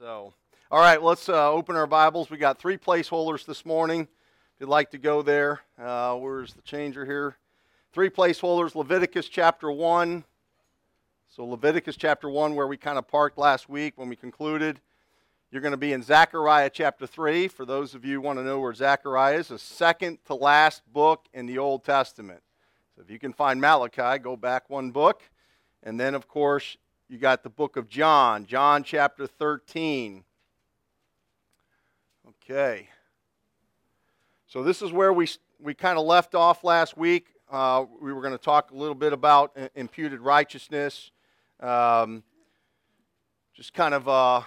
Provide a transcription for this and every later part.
So, all right, let's uh, open our Bibles. We got three placeholders this morning. If you'd like to go there, uh, where's the changer here? Three placeholders Leviticus chapter 1. So, Leviticus chapter 1, where we kind of parked last week when we concluded. You're going to be in Zechariah chapter 3. For those of you who want to know where Zechariah is, the second to last book in the Old Testament. So, if you can find Malachi, go back one book. And then, of course, you got the book of John, John chapter 13. Okay. So this is where we, we kind of left off last week. Uh, we were going to talk a little bit about imputed righteousness. Um, just kind of uh,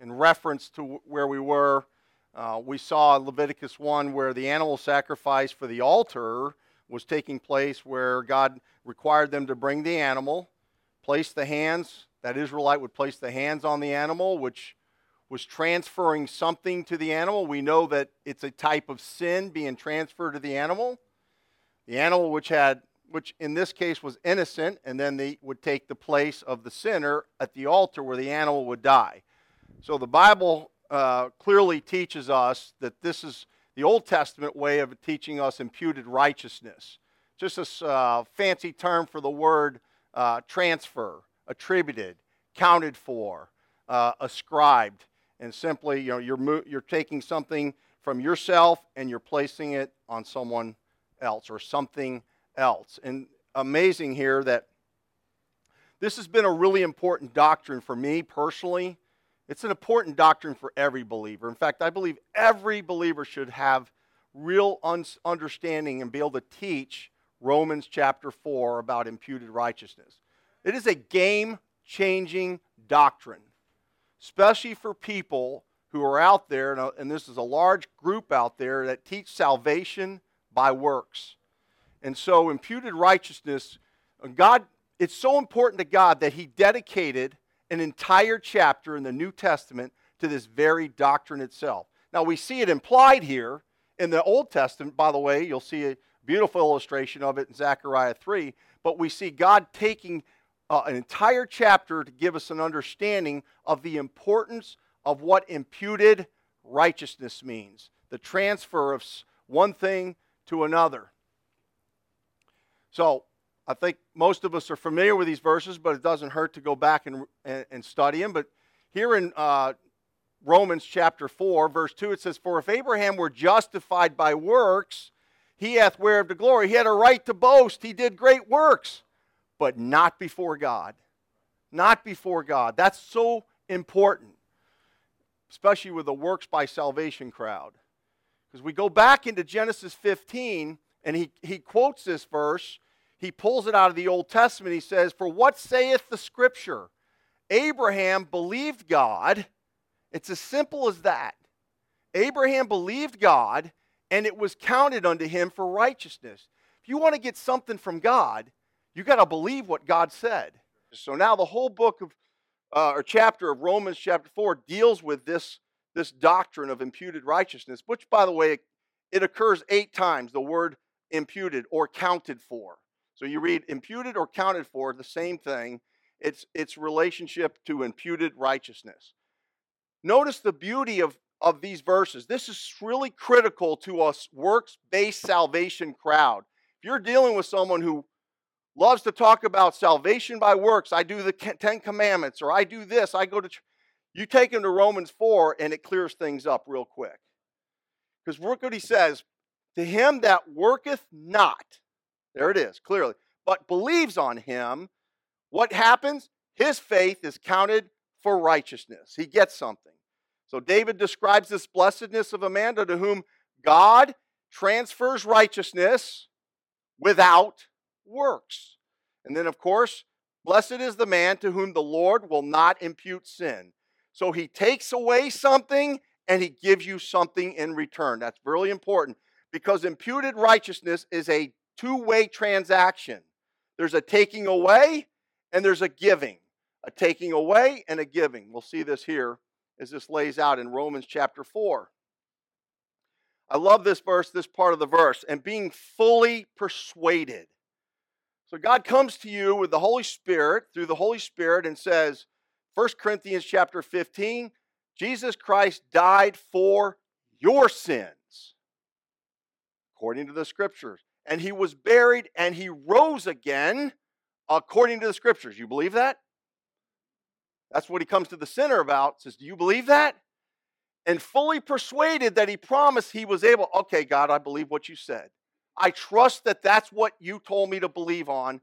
in reference to where we were, uh, we saw Leviticus 1 where the animal sacrifice for the altar was taking place, where God required them to bring the animal place the hands, that Israelite would place the hands on the animal, which was transferring something to the animal. We know that it's a type of sin being transferred to the animal. The animal, which had, which in this case was innocent, and then they would take the place of the sinner at the altar where the animal would die. So the Bible uh, clearly teaches us that this is the Old Testament way of teaching us imputed righteousness. Just a uh, fancy term for the word uh, transfer, attributed, counted for, uh, ascribed, and simply you know you're you're taking something from yourself and you're placing it on someone else or something else. And amazing here that this has been a really important doctrine for me personally. It's an important doctrine for every believer. In fact, I believe every believer should have real un- understanding and be able to teach Romans chapter 4 about imputed righteousness. It is a game changing doctrine, especially for people who are out there, uh, and this is a large group out there that teach salvation by works. And so, imputed righteousness, uh, God, it's so important to God that He dedicated an entire chapter in the New Testament to this very doctrine itself. Now, we see it implied here in the Old Testament, by the way, you'll see Beautiful illustration of it in Zechariah 3. But we see God taking uh, an entire chapter to give us an understanding of the importance of what imputed righteousness means the transfer of one thing to another. So, I think most of us are familiar with these verses, but it doesn't hurt to go back and, and, and study them. But here in uh, Romans chapter 4, verse 2, it says, For if Abraham were justified by works, he hath whereof to glory. He had a right to boast. He did great works, but not before God. Not before God. That's so important, especially with the works by salvation crowd. Because we go back into Genesis 15, and he, he quotes this verse. He pulls it out of the Old Testament. He says, For what saith the scripture? Abraham believed God. It's as simple as that. Abraham believed God, and it was counted unto him for righteousness. If you want to get something from God, you got to believe what God said. So now the whole book of uh, or chapter of Romans chapter 4 deals with this this doctrine of imputed righteousness, which by the way it occurs 8 times the word imputed or counted for. So you read imputed or counted for the same thing. It's its relationship to imputed righteousness. Notice the beauty of of these verses. This is really critical to us works based salvation crowd. If you're dealing with someone who loves to talk about salvation by works, I do the Ten Commandments, or I do this, I go to, you take them to Romans 4 and it clears things up real quick. Because look what he says to him that worketh not, there it is, clearly, but believes on him, what happens? His faith is counted for righteousness. He gets something. So David describes this blessedness of a man to whom God transfers righteousness without works. And then, of course, blessed is the man to whom the Lord will not impute sin. So he takes away something and he gives you something in return. That's really important because imputed righteousness is a two way transaction. There's a taking away and there's a giving. A taking away and a giving. We'll see this here as this lays out in Romans chapter 4. I love this verse, this part of the verse, and being fully persuaded. So God comes to you with the Holy Spirit, through the Holy Spirit, and says, 1 Corinthians chapter 15, Jesus Christ died for your sins, according to the scriptures. And he was buried and he rose again, according to the scriptures. You believe that? That's what he comes to the sinner about. Says, Do you believe that? And fully persuaded that he promised he was able, okay, God, I believe what you said. I trust that that's what you told me to believe on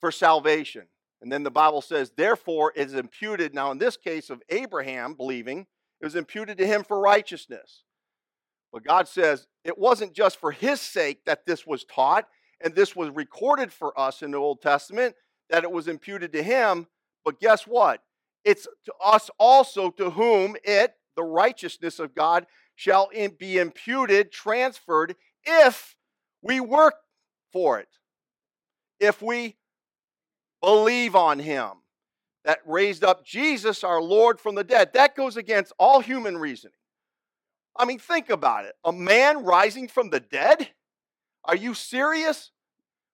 for salvation. And then the Bible says, therefore, it is imputed. Now, in this case of Abraham believing, it was imputed to him for righteousness. But God says it wasn't just for his sake that this was taught and this was recorded for us in the Old Testament, that it was imputed to him. But guess what? It's to us also to whom it, the righteousness of God, shall be imputed, transferred, if we work for it. If we believe on him that raised up Jesus, our Lord, from the dead. That goes against all human reasoning. I mean, think about it. A man rising from the dead? Are you serious?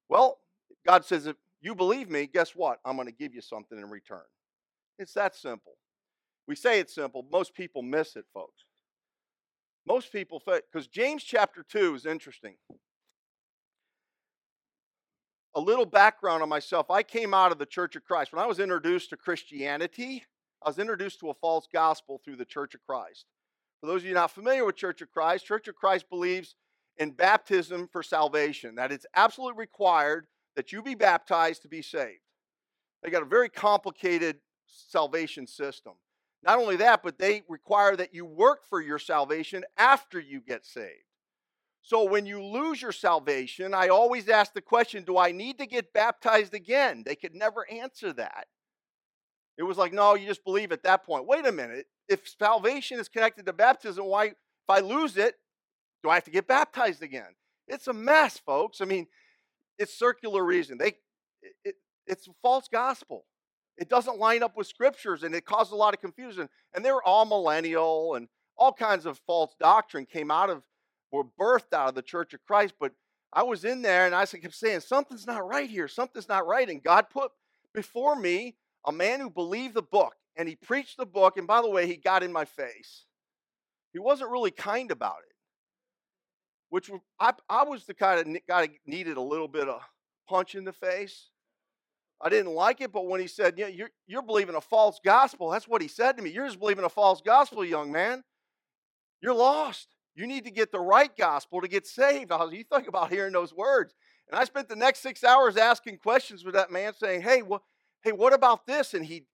Well, God says, if you believe me, guess what? I'm going to give you something in return. It's that simple. We say it's simple. Most people miss it, folks. Most people, because James chapter 2 is interesting a little background on myself. I came out of the Church of Christ. When I was introduced to Christianity, I was introduced to a false gospel through the Church of Christ. For those of you not familiar with Church of Christ, Church of Christ believes in baptism for salvation, that it's absolutely required that you be baptized to be saved. They got a very complicated salvation system. Not only that, but they require that you work for your salvation after you get saved. So when you lose your salvation, I always ask the question do I need to get baptized again? They could never answer that. It was like, no, you just believe at that point. Wait a minute. If salvation is connected to baptism, why, if I lose it, do I have to get baptized again? It's a mess, folks. I mean, it's circular reason. They, it, it's false gospel. It doesn't line up with scriptures and it caused a lot of confusion. And they were all millennial and all kinds of false doctrine came out of were birthed out of the Church of Christ. But I was in there and I kept saying, something's not right here. Something's not right. And God put before me a man who believed the book and he preached the book. And by the way, he got in my face. He wasn't really kind about it, which I, I was the kind of guy that needed a little bit of punch in the face. I didn't like it, but when he said, yeah, you're, you're believing a false gospel, that's what he said to me. You're just believing a false gospel, young man. You're lost. You need to get the right gospel to get saved. I was, you think about hearing those words. And I spent the next six hours asking questions with that man, saying, "Hey, what? Hey, what about this?" And he,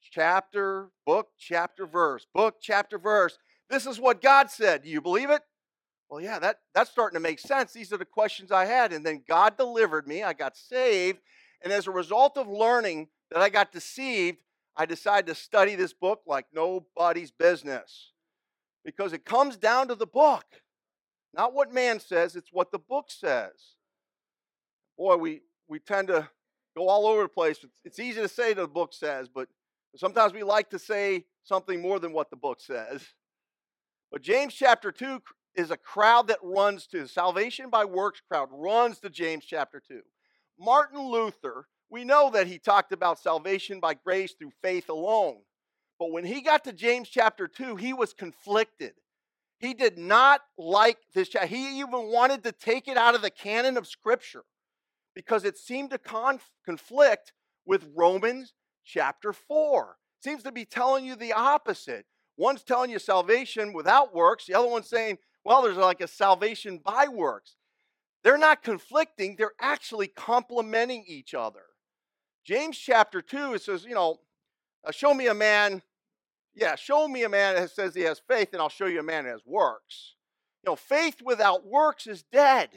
chapter, book, chapter, verse, book, chapter, verse. This is what God said. Do you believe it? Well, yeah, that that's starting to make sense. These are the questions I had, and then God delivered me. I got saved, and as a result of learning that I got deceived, I decided to study this book like nobody's business because it comes down to the book. Not what man says, it's what the book says. Boy, we, we tend to go all over the place. It's, easy to say the book says, but sometimes we like to say something more than what the book says. But James chapter 2 is a crowd that runs to salvation by works crowd runs to James chapter 2. Martin Luther, we know that he talked about salvation by grace through faith alone. But when he got to James chapter 2, he was conflicted. He did not like this chapter. He even wanted to take it out of the canon of Scripture because it seemed to conf- conflict with Romans chapter 4. Seems to be telling you the opposite. One's telling you salvation without works, the other one's saying, well, there's like a salvation by works. They're not conflicting, they're actually complementing each other. James chapter 2, it says, you know, uh, show me a man yeah, show me a man that says he has faith, and I'll show you a man that has works. You know, faith without works is dead.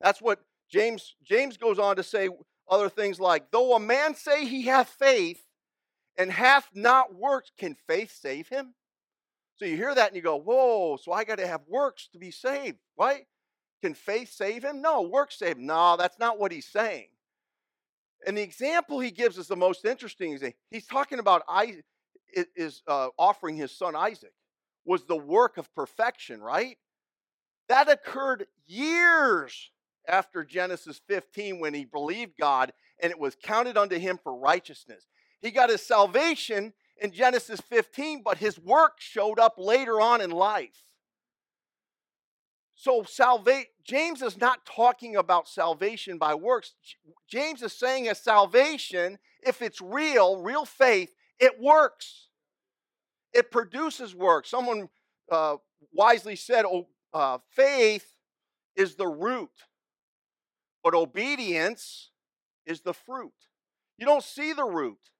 That's what James James goes on to say other things like, though a man say he hath faith and hath not works, can faith save him? So you hear that and you go, whoa, so I got to have works to be saved, right? Can faith save him? No, works save him. No, that's not what he's saying. And the example he gives is the most interesting. He's talking about is uh, offering his son Isaac was the work of perfection, right? That occurred years after Genesis 15 when he believed God and it was counted unto him for righteousness. He got his salvation in Genesis 15, but his work showed up later on in life. So James is not talking about salvation by works. James is saying a salvation, if it's real, real faith, it works. It produces work. Someone uh, wisely said, oh, uh, faith is the root, but obedience is the fruit. You don't see the root.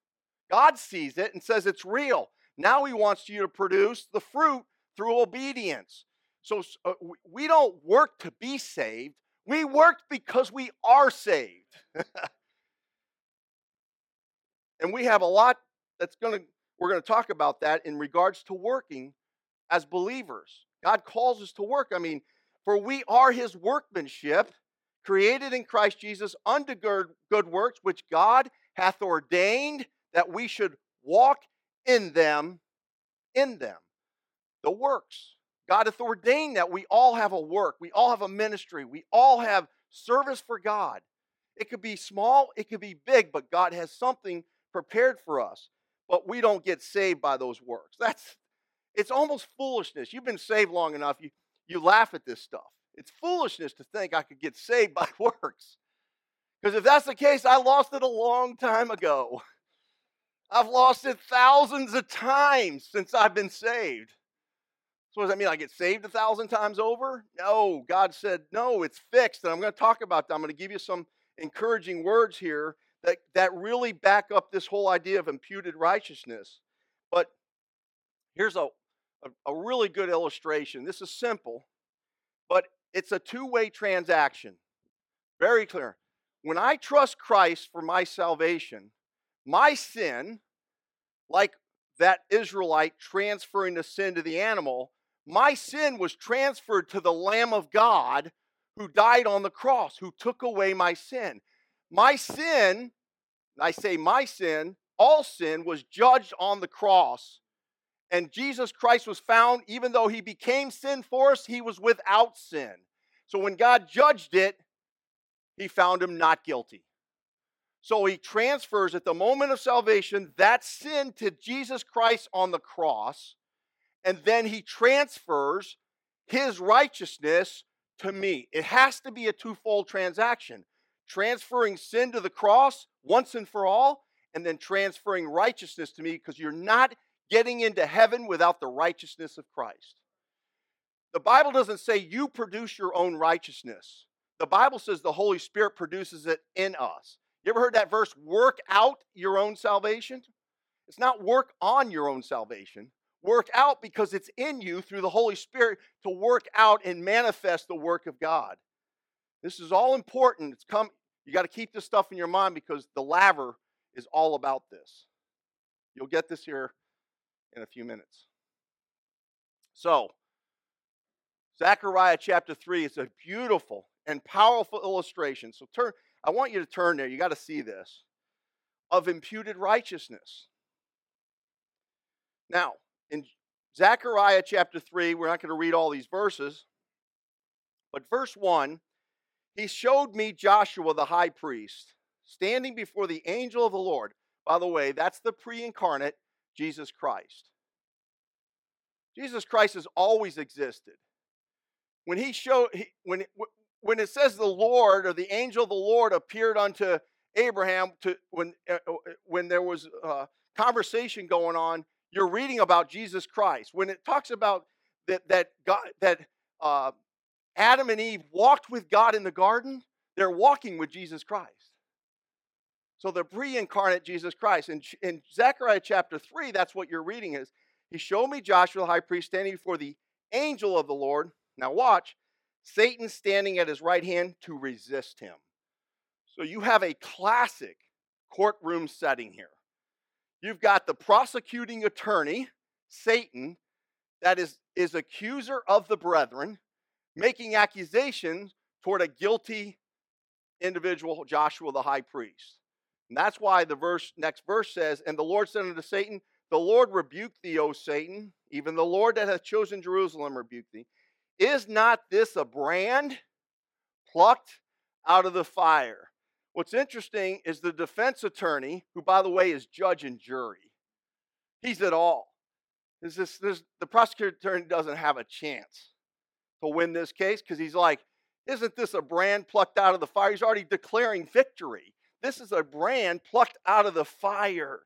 God sees it and says it's real. Now he wants you to produce the fruit through obedience. So uh, we don't work to be saved. We work because we are saved. and we have a lot that's going to we're going to talk about that in regards to working as believers. God calls us to work. I mean, for we are his workmanship, created in Christ Jesus unto good works, which God hath ordained that we should walk in them, in them. The works. God hath ordained that we all have a work, we all have a ministry, we all have service for God. It could be small, it could be big, but God has something prepared for us. But we don't get saved by those works. That's it's almost foolishness. You've been saved long enough, you, you laugh at this stuff. It's foolishness to think I could get saved by works. Because if that's the case, I lost it a long time ago. I've lost it thousands of times since I've been saved. So, does that mean I get saved a thousand times over? No, God said, no, it's fixed. And I'm going to talk about that. I'm going to give you some encouraging words here that, that really back up this whole idea of imputed righteousness. But here's a, a, a really good illustration. This is simple, but it's a two way transaction. Very clear. When I trust Christ for my salvation, my sin, like that Israelite transferring the sin to the animal, my sin was transferred to the Lamb of God who died on the cross, who took away my sin. My sin, I say my sin, all sin was judged on the cross. And Jesus Christ was found, even though he became sin for us, he was without sin. So when God judged it, he found him not guilty. So he transfers at the moment of salvation that sin to Jesus Christ on the cross and then he transfers his righteousness to me. It has to be a twofold transaction transferring sin to the cross once and for all, and then transferring righteousness to me because you're not getting into heaven without the righteousness of Christ. The Bible doesn't say you produce your own righteousness. The Bible says the Holy Spirit produces it in us. You ever heard that verse, work out your own salvation? It's not work on your own salvation work out because it's in you through the Holy Spirit to work out and manifest the work of God. This is all important. It's come you got to keep this stuff in your mind because the laver is all about this. You'll get this here in a few minutes. So, Zechariah chapter 3 is a beautiful and powerful illustration. So turn I want you to turn there. You got to see this of imputed righteousness. Now, in Zechariah chapter 3, we're not going to read all these verses, but verse 1 He showed me Joshua the high priest standing before the angel of the Lord. By the way, that's the pre incarnate Jesus Christ. Jesus Christ has always existed. When he showed, when, when it says the Lord or the angel of the Lord appeared unto Abraham to when uh, uh when there was a conversation going on you're reading about Jesus Christ. When it talks about that that God that uh, Adam and Eve walked with God in the garden, they're walking with Jesus Christ. So the pre-incarnate Jesus Christ. And in Zechariah chapter 3, that's what you're reading is he showed me Joshua the high priest standing before the angel of the Lord. Now watch, Satan standing at his right hand to resist him. So you have a classic courtroom setting here. You've got the prosecuting attorney, Satan, that is, is accuser of the brethren, making accusations toward a guilty individual, Joshua the high priest. And that's why the verse next verse says, And the Lord said unto Satan, The Lord rebuke thee, O Satan, even the Lord that hath chosen Jerusalem rebuke thee. Is not this a brand plucked out of the fire? What's interesting is the defense attorney, who, by the way, is judge and jury. He's it all. This, this, this, the prosecutor attorney doesn't have a chance to win this case because he's like, isn't this a brand plucked out of the fire? He's already declaring victory. This is a brand plucked out of the fire.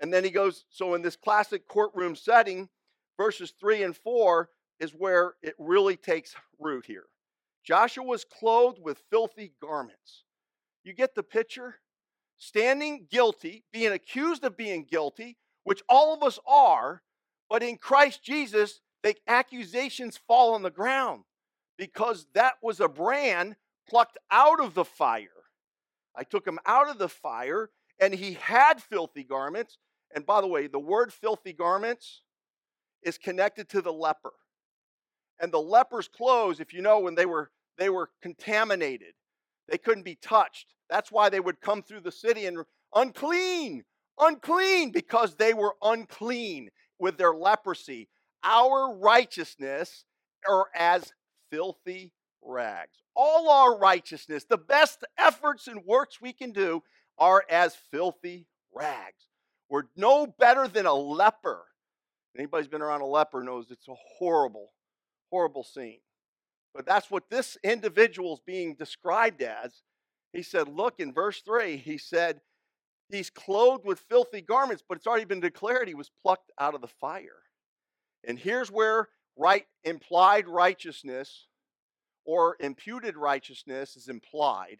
And then he goes, so in this classic courtroom setting, verses 3 and 4 is where it really takes root here. Joshua was clothed with filthy garments. You get the picture? Standing guilty, being accused of being guilty, which all of us are, but in Christ Jesus, the accusations fall on the ground because that was a brand plucked out of the fire. I took him out of the fire, and he had filthy garments. And by the way, the word filthy garments is connected to the leper. And the leper's clothes, if you know, when they were they were contaminated, they couldn't be touched. That's why they would come through the city and unclean, unclean, because they were unclean with their leprosy. Our righteousness are as filthy rags. All our righteousness, the best efforts and works we can do, are as filthy rags. We're no better than a leper. Anybody's been around a leper knows it's a horrible, horrible scene. But that's what this individual is being described as. He said, Look, in verse 3, he said, He's clothed with filthy garments, but it's already been declared he was plucked out of the fire. And here's where right implied righteousness or imputed righteousness is implied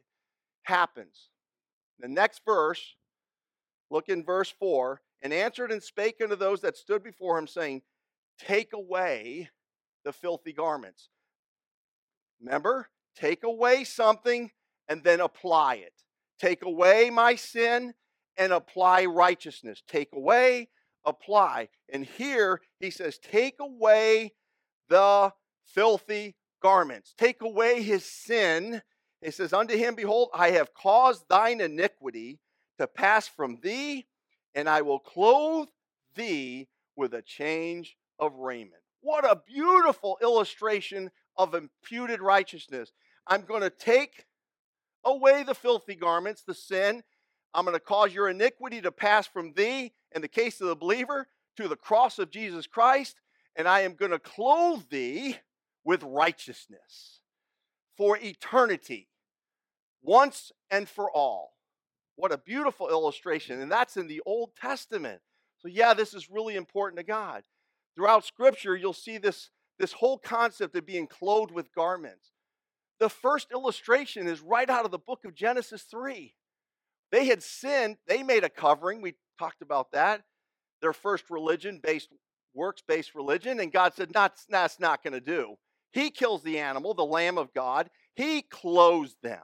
happens. The next verse, look in verse 4, and answered and spake unto those that stood before him, saying, Take away the filthy garments. Remember, take away something and then apply it. Take away my sin and apply righteousness. Take away, apply. And here he says, Take away the filthy garments. Take away his sin. He says, Unto him, behold, I have caused thine iniquity to pass from thee, and I will clothe thee with a change of raiment. What a beautiful illustration of imputed righteousness. I'm going to take away the filthy garments, the sin. I'm going to cause your iniquity to pass from thee, in the case of the believer, to the cross of Jesus Christ, and I am going to clothe thee with righteousness for eternity, once and for all. What a beautiful illustration. And that's in the Old Testament. So, yeah, this is really important to God. Throughout Scripture, you'll see this, this whole concept of being clothed with garments. The first illustration is right out of the book of Genesis 3. They had sinned, they made a covering. We talked about that. Their first religion based, works based religion. And God said, that's, that's not going to do. He kills the animal, the Lamb of God. He clothes them.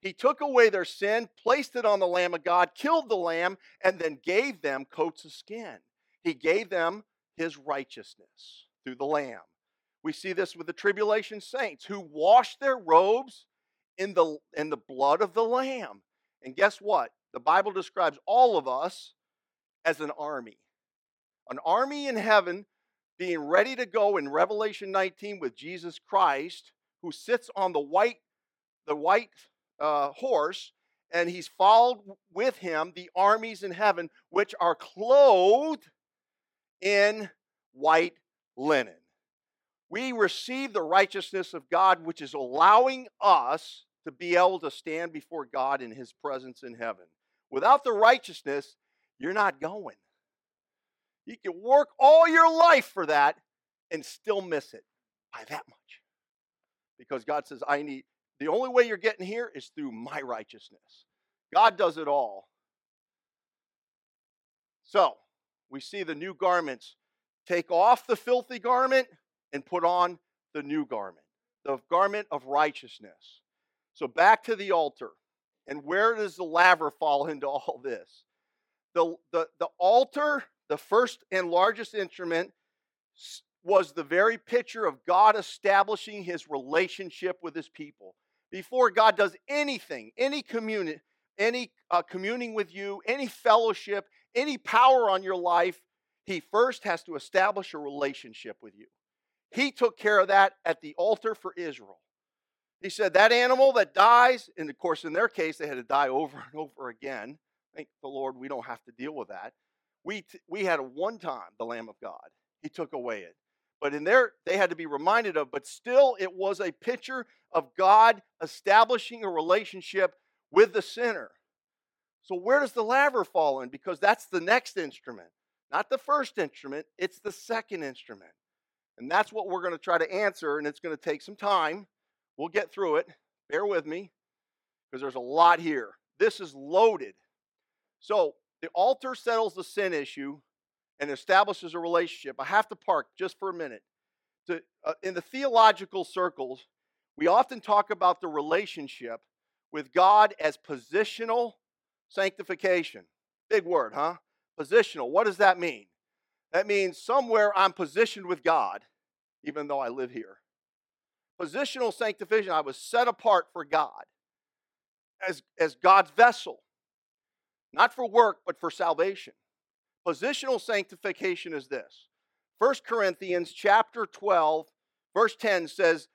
He took away their sin, placed it on the Lamb of God, killed the lamb, and then gave them coats of skin. He gave them his righteousness through the lamb. We see this with the tribulation saints who wash their robes in the, in the blood of the lamb. And guess what? The Bible describes all of us as an army. An army in heaven being ready to go in Revelation 19 with Jesus Christ, who sits on the white, the white uh, horse, and he's followed with him the armies in heaven, which are clothed in white linen. We receive the righteousness of God, which is allowing us to be able to stand before God in his presence in heaven. Without the righteousness, you're not going. You can work all your life for that and still miss it by that much. Because God says, I need, the only way you're getting here is through my righteousness. God does it all. So, we see the new garments. Take off the filthy garment and put on the new garment, the garment of righteousness. So, back to the altar. And where does the laver fall into all this? The, the, the altar the first and largest instrument was the very picture of God establishing his relationship with his people. Before God does anything, any communion, any uh, communing with you, any fellowship, any power on your life, he first has to establish a relationship with you. He took care of that at the altar for Israel. He said, That animal that dies, and of course, in their case, they had to die over and over again. Thank the Lord we don't have to deal with that. We, t- we had one time the Lamb of God. He took away it. But in there, they had to be reminded of, but still, it was a picture of God establishing a relationship with the sinner. So, where does the laver fall in? Because that's the next instrument, not the first instrument, it's the second instrument. And that's what we're going to try to answer, and it's going to take some time. We'll get through it. Bear with me, because there's a lot here. This is loaded. So, the altar settles the sin issue and establishes a relationship. I have to park just for a minute. To, uh, in the theological circles, we often talk about the relationship with God as positional sanctification. Big word, huh? Positional. What does that mean? That means somewhere I'm positioned with God, even though I live here. Positional sanctification, I was set apart for God as, as God's vessel, not for work, but for salvation. Positional sanctification is this. 1 Corinthians chapter 12, verse 10 says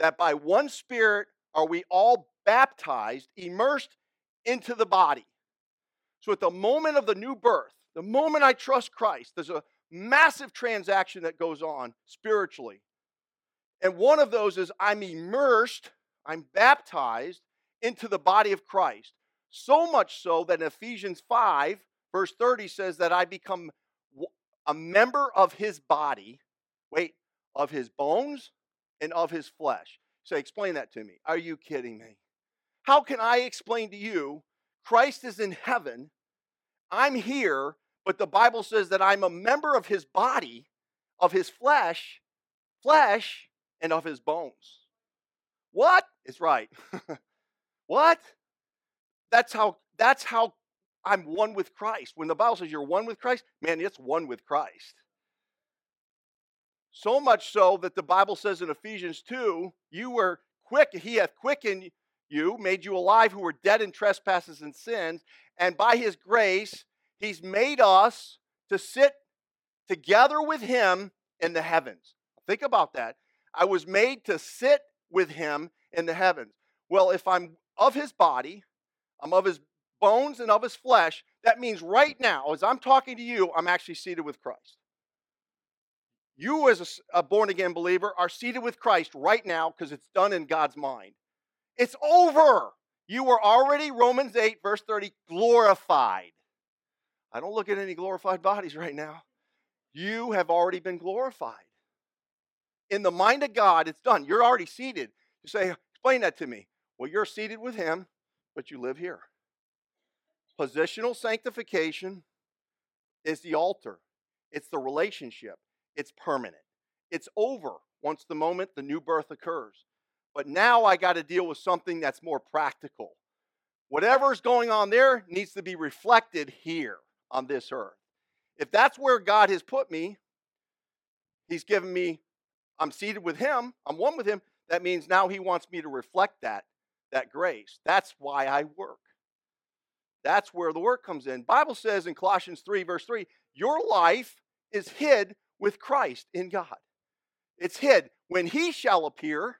that by one spirit are we all baptized, immersed into the body. So at the moment of the new birth, the moment I trust Christ, there's a massive transaction that goes on spiritually. And one of those is I'm immersed, I'm baptized into the body of Christ. So much so that in Ephesians 5, verse 30 says that I become a member of his body. Wait, of his bones and of his flesh. Say, explain that to me. Are you kidding me? How can I explain to you Christ is in heaven, I'm here, but the Bible says that I'm a member of his body, of his flesh, flesh, and of his bones? What is right? what? That's how that's how I'm one with Christ. When the Bible says you're one with Christ, man, it's one with Christ. So much so that the Bible says in Ephesians 2, you were quick, he hath quickened you, made you alive who were dead in trespasses and sins, and by his grace, he's made us to sit together with him in the heavens. Think about that. I was made to sit with him in the heavens. Well, if I'm of his body, I'm of his bones and of his flesh, that means right now, as I'm talking to you, I'm actually seated with Christ. You, as a, born again believer, are seated with Christ right now because it's done in God's mind. It's over. You were already, Romans 8, verse 30, glorified. I don't look at any glorified bodies right now. You have already been glorified. In the mind of God, it's done. You're already seated. You say, explain that to me. Well, you're seated with Him, but you live here. Positional sanctification is the altar, it's the relationship, it's permanent. It's over once the moment the new birth occurs. But now I got to deal with something that's more practical. Whatever's going on there needs to be reflected here on this earth. If that's where God has put me, He's given me, I'm seated with Him, I'm one with Him. That means now He wants me to reflect that, that grace. That's why I work. That's where the work comes in. Bible says in Colossians 3, verse 3, your life is hid with Christ in God. It's hid. When He shall appear,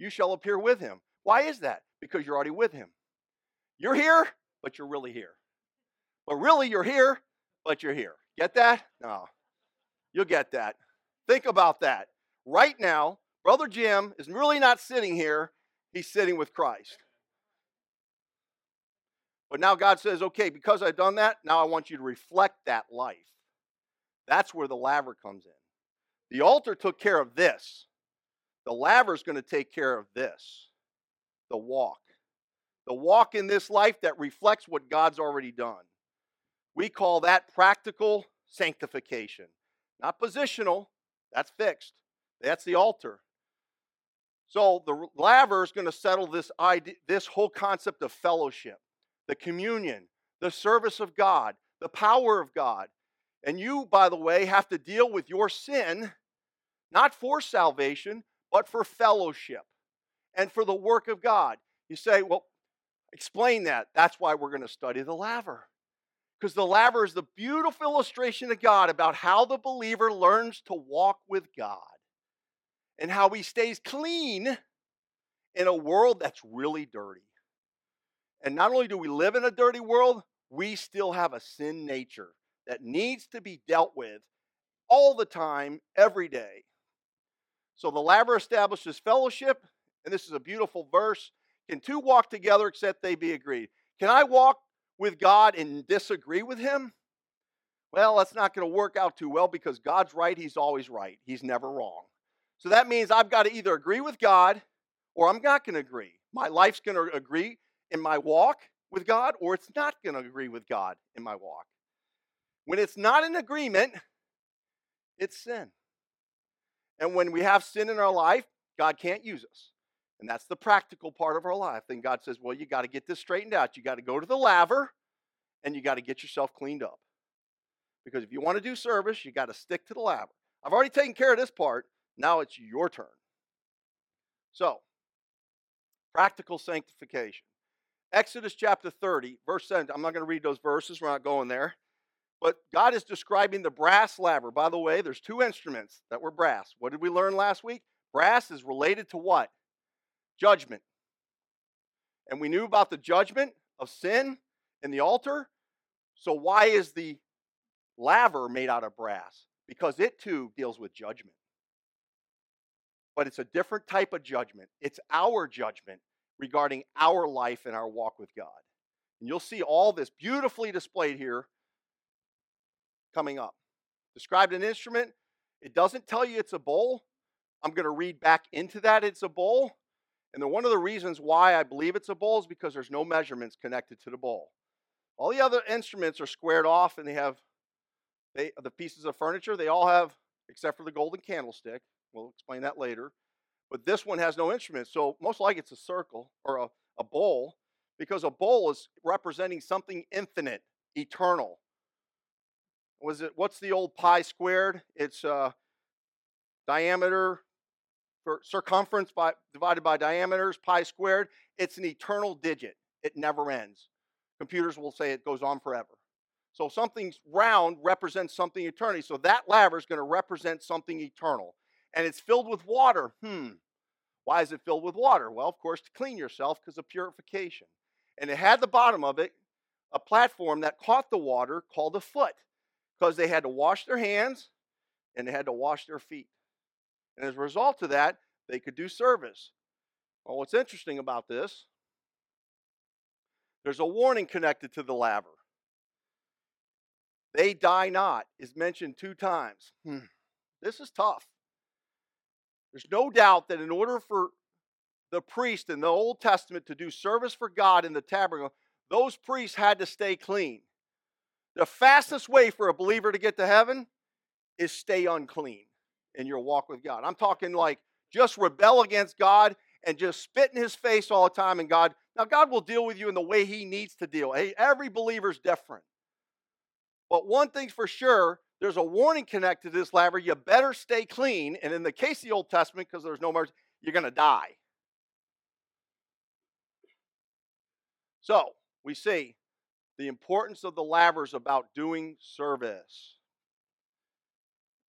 you shall appear with him. Why is that? Because you're already with him. You're here, but you're really here. But really, you're here, but you're here. Get that? No. You'll get that. Think about that. Right now, Brother Jim is really not sitting here, he's sitting with Christ. But now God says, okay, because I've done that, now I want you to reflect that life. That's where the laver comes in. The altar took care of this. The laver is going to take care of this the walk. The walk in this life that reflects what God's already done. We call that practical sanctification. Not positional, that's fixed. That's the altar. So the laver is going to settle this idea, this whole concept of fellowship, the communion, the service of God, the power of God. And you, by the way, have to deal with your sin, not for salvation, but for fellowship and for the work of God. You say, well, explain that. That's why we're going to study the laver. Because the laver is the beautiful illustration of God about how the believer learns to walk with God and how he stays clean in a world that's really dirty. And not only do we live in a dirty world, we still have a sin nature that needs to be dealt with all the time, every day. So the laver establishes fellowship, and this is a beautiful verse. Can two walk together except they be agreed? Can I walk with God and disagree with Him? Well, that's not going to work out too well because God's right, He's always right. He's never wrong. So that means I've got to either agree with God or I'm not going to agree. My life's going to agree in my walk with God or it's not going to agree with God in my walk. When it's not in agreement, it's sin. And when we have sin in our life, God can't use us. And that's the practical part of our life. Then God says, Well, you got to get this straightened out. You got to go to the laver and you got to get yourself cleaned up. Because if you want to do service, you got to stick to the laver. I've already taken care of this part. Now it's your turn. So, practical sanctification. Exodus chapter 30, verse 7. I'm not going to read those verses, we're not going there. But God is describing the brass laver. By the way, there's two instruments that were brass. What did we learn last week? Brass is related to what? Judgment. And we knew about the judgment of sin in the altar. So, why is the laver made out of brass? Because it too deals with judgment. But it's a different type of judgment. It's our judgment regarding our life and our walk with God. And you'll see all this beautifully displayed here coming up. Described an instrument. It doesn't tell you it's a bowl. I'm going to read back into that it's a bowl. And then one of the reasons why I believe it's a bowl is because there's no measurements connected to the bowl. All the other instruments are squared off and they have they, the pieces of furniture, they all have, except for the golden candlestick. We'll explain that later. But this one has no instruments. So most likely it's a circle or a, a bowl because a bowl is representing something infinite, eternal was it what's the old pi squared? It's uh, diameter for circumference by, divided by diameters, pi squared. It's an eternal digit. It never ends. Computers will say it goes on forever. So something round represents something eternity. So that laver is going to represent something eternal. And it's filled with water. Hmm. Why is it filled with water? Well, of course, to clean yourself because of purification. And it had the bottom of it a platform that caught the water called a foot because they had to wash their hands and they had to wash their feet. And as a result of that, they could do service. Well, what's interesting about this, there's a warning connected to the laver. They die not is mentioned two times. Hmm. This is tough. There's no doubt that in order for the priest in the Old Testament to do service for God in the tabernacle, those priests had to stay clean. The fastest way for a believer to get to heaven is stay unclean in your walk with God. I'm talking like just rebel against God and just spit in his face all the time and God now God will deal with you in the way he needs to deal. Every believer's different. But one thing's for sure, there's a warning connected to this laver. You better stay clean. And in the case of the Old Testament, because there's no mercy, you're going to die. So we see the importance of the lavers about doing service.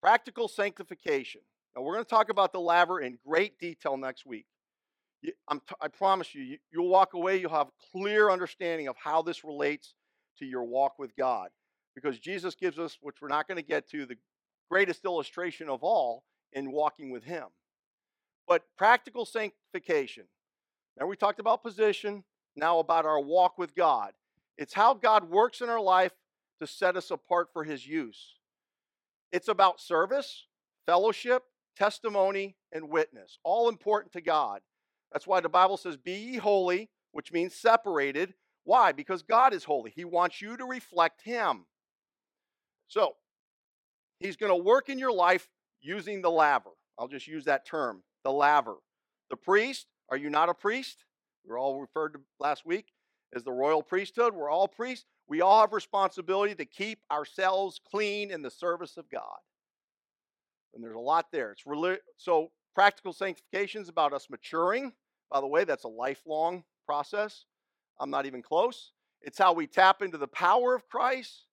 Practical sanctification. Now, we're going to talk about the laver in great detail next week. I promise you, you'll walk away, you'll have clear understanding of how this relates to your walk with God. Because Jesus gives us, which we're not going to get to, the greatest illustration of all in walking with Him. But practical sanctification. Now, we talked about position, now about our walk with God. It's how God works in our life to set us apart for his use. It's about service, fellowship, testimony, and witness, all important to God. That's why the Bible says, Be ye holy, which means separated. Why? Because God is holy. He wants you to reflect Him. So, He's going to work in your life using the laver. I'll just use that term, the laver. The priest, are you not a priest? We are all referred to last week as the royal priesthood. We're all priests. We all have responsibility to keep ourselves clean in the service of God. And there's a lot there. It's really so practical sanctification is about us maturing. By the way, that's a lifelong process. I'm not even close. It's how we tap into the power of Christ.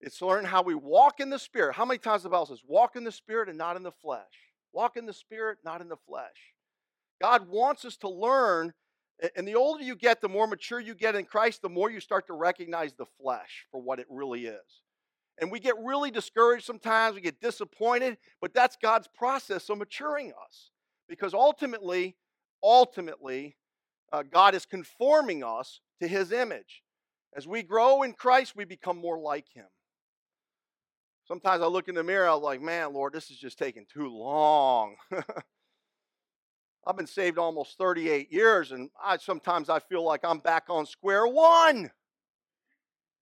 It's learn how we walk in the Spirit. How many times the Bible says, walk in the Spirit and not in the flesh? Walk in the Spirit, not in the flesh. God wants us to learn And the older you get, the more mature you get in Christ, the more you start to recognize the flesh for what it really is. And we get really discouraged sometimes, we get disappointed, but that's God's process of maturing us. Because ultimately, ultimately, uh, God is conforming us to his image. As we grow in Christ, we become more like him. Sometimes I look in the mirror, I'm like, man, Lord, this is just taking too long. I've been saved almost 38 years, and I sometimes I feel like I'm back on square one.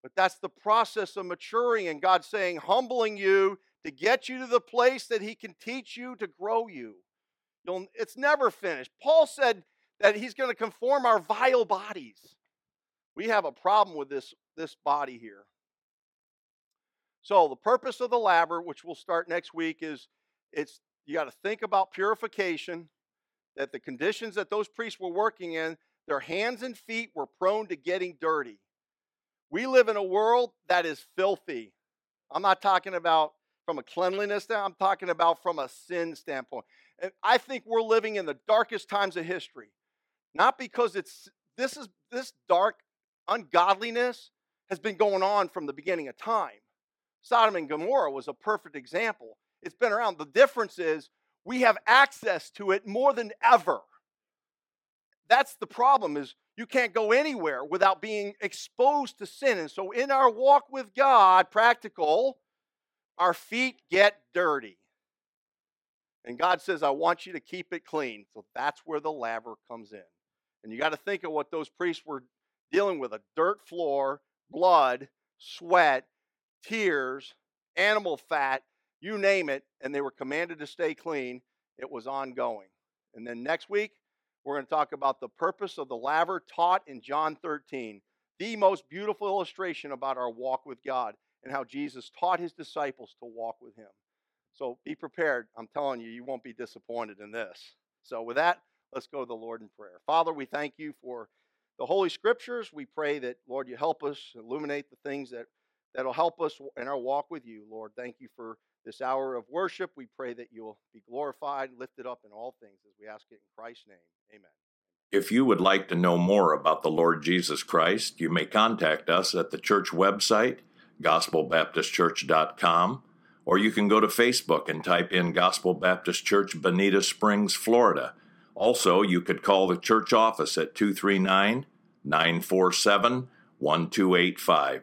But that's the process of maturing and God saying, humbling you to get you to the place that He can teach you to grow you. You'll, it's never finished. Paul said that He's going to conform our vile bodies. We have a problem with this, this body here. So the purpose of the laver, which we'll start next week, is it's you got to think about purification, that the conditions that those priests were working in, their hands and feet were prone to getting dirty. We live in a world that is filthy. I'm not talking about from a cleanliness standpoint, I'm talking about from a sin standpoint. And I think we're living in the darkest times of history. Not because it's this is this dark ungodliness has been going on from the beginning of time. Sodom and Gomorrah was a perfect example. It's been around. The difference is we have access to it more than ever. That's the problem is you can't go anywhere without being exposed to sin. And so in our walk with God, practical, our feet get dirty. And God says, I want you to keep it clean. So that's where the laver comes in. And you got to think of what those priests were dealing with a dirt floor, blood, sweat, tears, animal fat, you name it, and they were commanded to stay clean. It was ongoing. And then next week, we're going to talk about the purpose of the laver taught in John 13, the most beautiful illustration about our walk with God and how Jesus taught his disciples to walk with him. So be prepared. I'm telling you, you won't be disappointed in this. So, with that, let's go to the Lord in prayer. Father, we thank you for the Holy Scriptures. We pray that, Lord, you help us illuminate the things that that'll help us in our walk with you, Lord. Thank you for this hour of worship. We pray that you'll be glorified, lifted up in all things as we ask it in Christ's name. Amen. If you would like to know more about the Lord Jesus Christ, you may contact us at the church website, gospelbaptistchurch.com, or you can go to Facebook and type in Gospel Baptist Church, Bonita Springs, Florida. Also, you could call the church office at 239 947 1285.